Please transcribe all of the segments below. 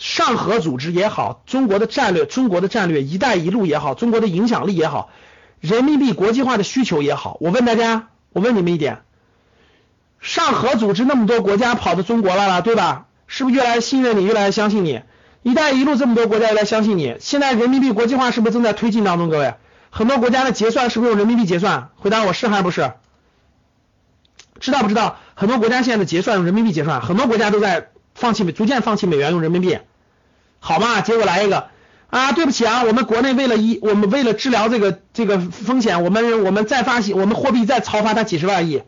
上合组织也好，中国的战略、中国的战略“一带一路”也好，中国的影响力也好，人民币国际化的需求也好，我问大家，我问你们一点：上合组织那么多国家跑到中国来了，对吧？是不是越来越信任你，越来越相信你？“一带一路”这么多国家越来越相信你，现在人民币国际化是不是正在推进当中？各位，很多国家的结算是不是用人民币结算？回答我是还是不是？知道不知道？很多国家现在的结算用人民币结算，很多国家都在放弃，逐渐放弃美元，用人民币。好嘛，结果来一个啊，对不起啊，我们国内为了一，我们为了治疗这个这个风险，我们我们再发行，我们货币再超发它几十万亿，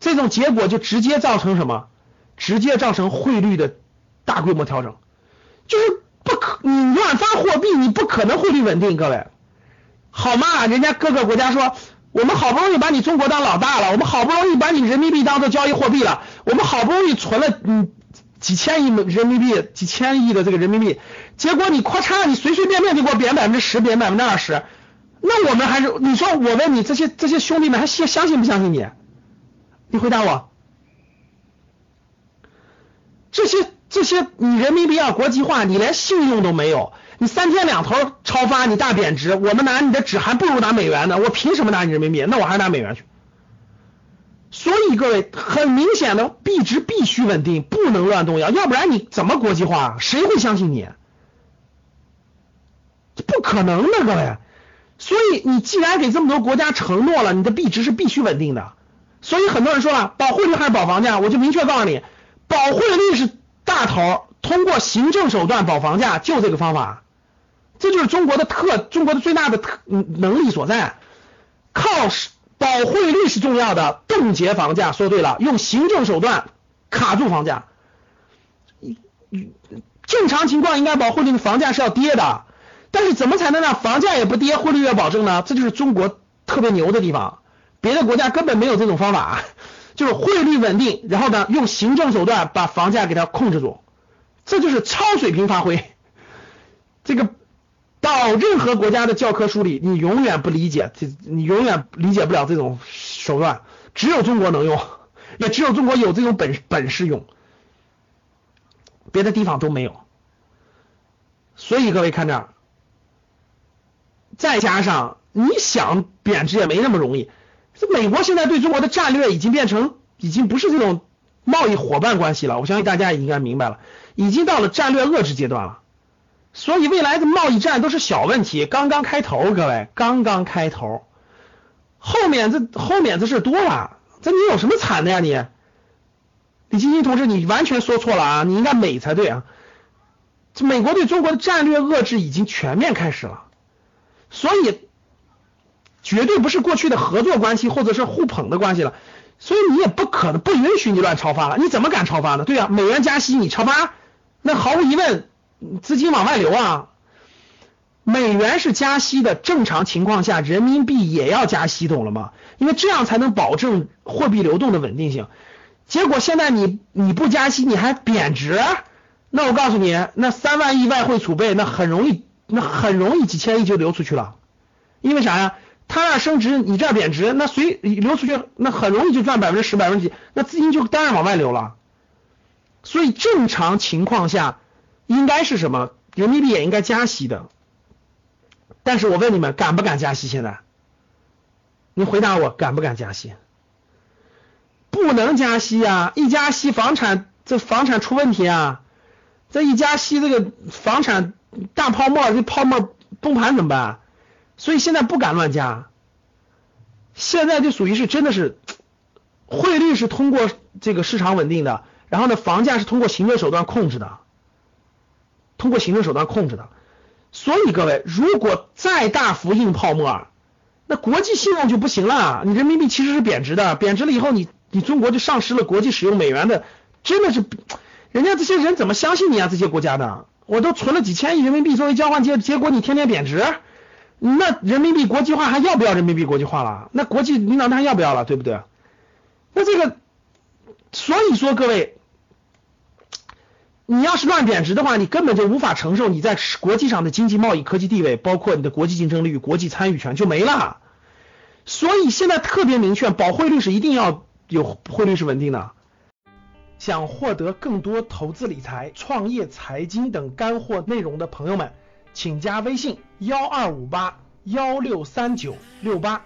这种结果就直接造成什么？直接造成汇率的大规模调整，就是不可你乱发货币，你不可能汇率稳定，各位，好嘛，人家各个国家说，我们好不容易把你中国当老大了，我们好不容易把你人民币当做交易货币了，我们好不容易存了嗯。几千亿人民币，几千亿的这个人民币，结果你咔嚓，你随随便便就给我贬百分之十，贬百分之二十，那我们还是你说我问你这些这些兄弟们还相相信不相信你？你回答我，这些这些你人民币要国际化，你连信用都没有，你三天两头超发，你大贬值，我们拿你的纸还不如拿美元呢，我凭什么拿你人民币？那我还是拿美元去。各位，很明显的币值必须稳定，不能乱动摇，要不然你怎么国际化？谁会相信你？这不可能的，各位。所以你既然给这么多国家承诺了，你的币值是必须稳定的。所以很多人说了，保汇率还是保房价？我就明确告诉你，保汇率是大头，通过行政手段保房价，就这个方法。这就是中国的特，中国的最大的特能力所在，靠。保汇率是重要的，冻结房价。说对了，用行政手段卡住房价。正常情况应该保汇率房价是要跌的，但是怎么才能让房价也不跌，汇率也保证呢？这就是中国特别牛的地方，别的国家根本没有这种方法，就是汇率稳定，然后呢用行政手段把房价给它控制住，这就是超水平发挥。这个。到任何国家的教科书里，你永远不理解，这你永远理解不了这种手段，只有中国能用，也只有中国有这种本本事用，别的地方都没有。所以各位看这儿，再加上你想贬值也没那么容易。这美国现在对中国的战略已经变成，已经不是这种贸易伙伴关系了。我相信大家也应该明白了，已经到了战略遏制阶段了。所以未来的贸易战都是小问题，刚刚开头，各位刚刚开头，后面这后面这事多了，这你有什么惨的呀你？李金金同志，你完全说错了啊，你应该美才对啊。这美国对中国的战略遏制已经全面开始了，所以绝对不是过去的合作关系或者是互捧的关系了，所以你也不可能不允许你乱超发了，你怎么敢超发呢？对呀，美元加息你超发，那毫无疑问。资金往外流啊！美元是加息的，正常情况下人民币也要加息，懂了吗？因为这样才能保证货币流动的稳定性。结果现在你你不加息，你还贬值，那我告诉你，那三万亿外汇储备，那很容易，那很容易几千亿就流出去了。因为啥呀？他那升值，你这儿贬值，那随流出去，那很容易就赚百分之十、百分之几，那资金就当然往外流了。所以正常情况下。应该是什么？人民币也应该加息的，但是我问你们，敢不敢加息？现在，你回答我，敢不敢加息？不能加息啊！一加息，房产这房产出问题啊！这一加息，这个房产大泡沫，这泡沫崩盘怎么办？所以现在不敢乱加。现在就属于是真的是，汇率是通过这个市场稳定的，然后呢，房价是通过行政手段控制的。通过行政手段控制的，所以各位，如果再大幅印泡沫，那国际信用就不行了。你人民币其实是贬值的，贬值了以后，你你中国就丧失了国际使用美元的，真的是，人家这些人怎么相信你啊？这些国家的，我都存了几千亿人民币作为交换结，结果你天天贬值，那人民币国际化还要不要人民币国际化了？那国际领导单要不要了？对不对？那这个，所以说各位，你要是乱贬值的话，你根本就无法承受你在国际上的经济贸易、科技地位，包括你的国际竞争力、国际参与权就没了。所以现在特别明确，保汇率是一定要有汇率是稳定的。想获得更多投资理财、创业财经等干货内容的朋友们，请加微信幺二五八幺六三九六八。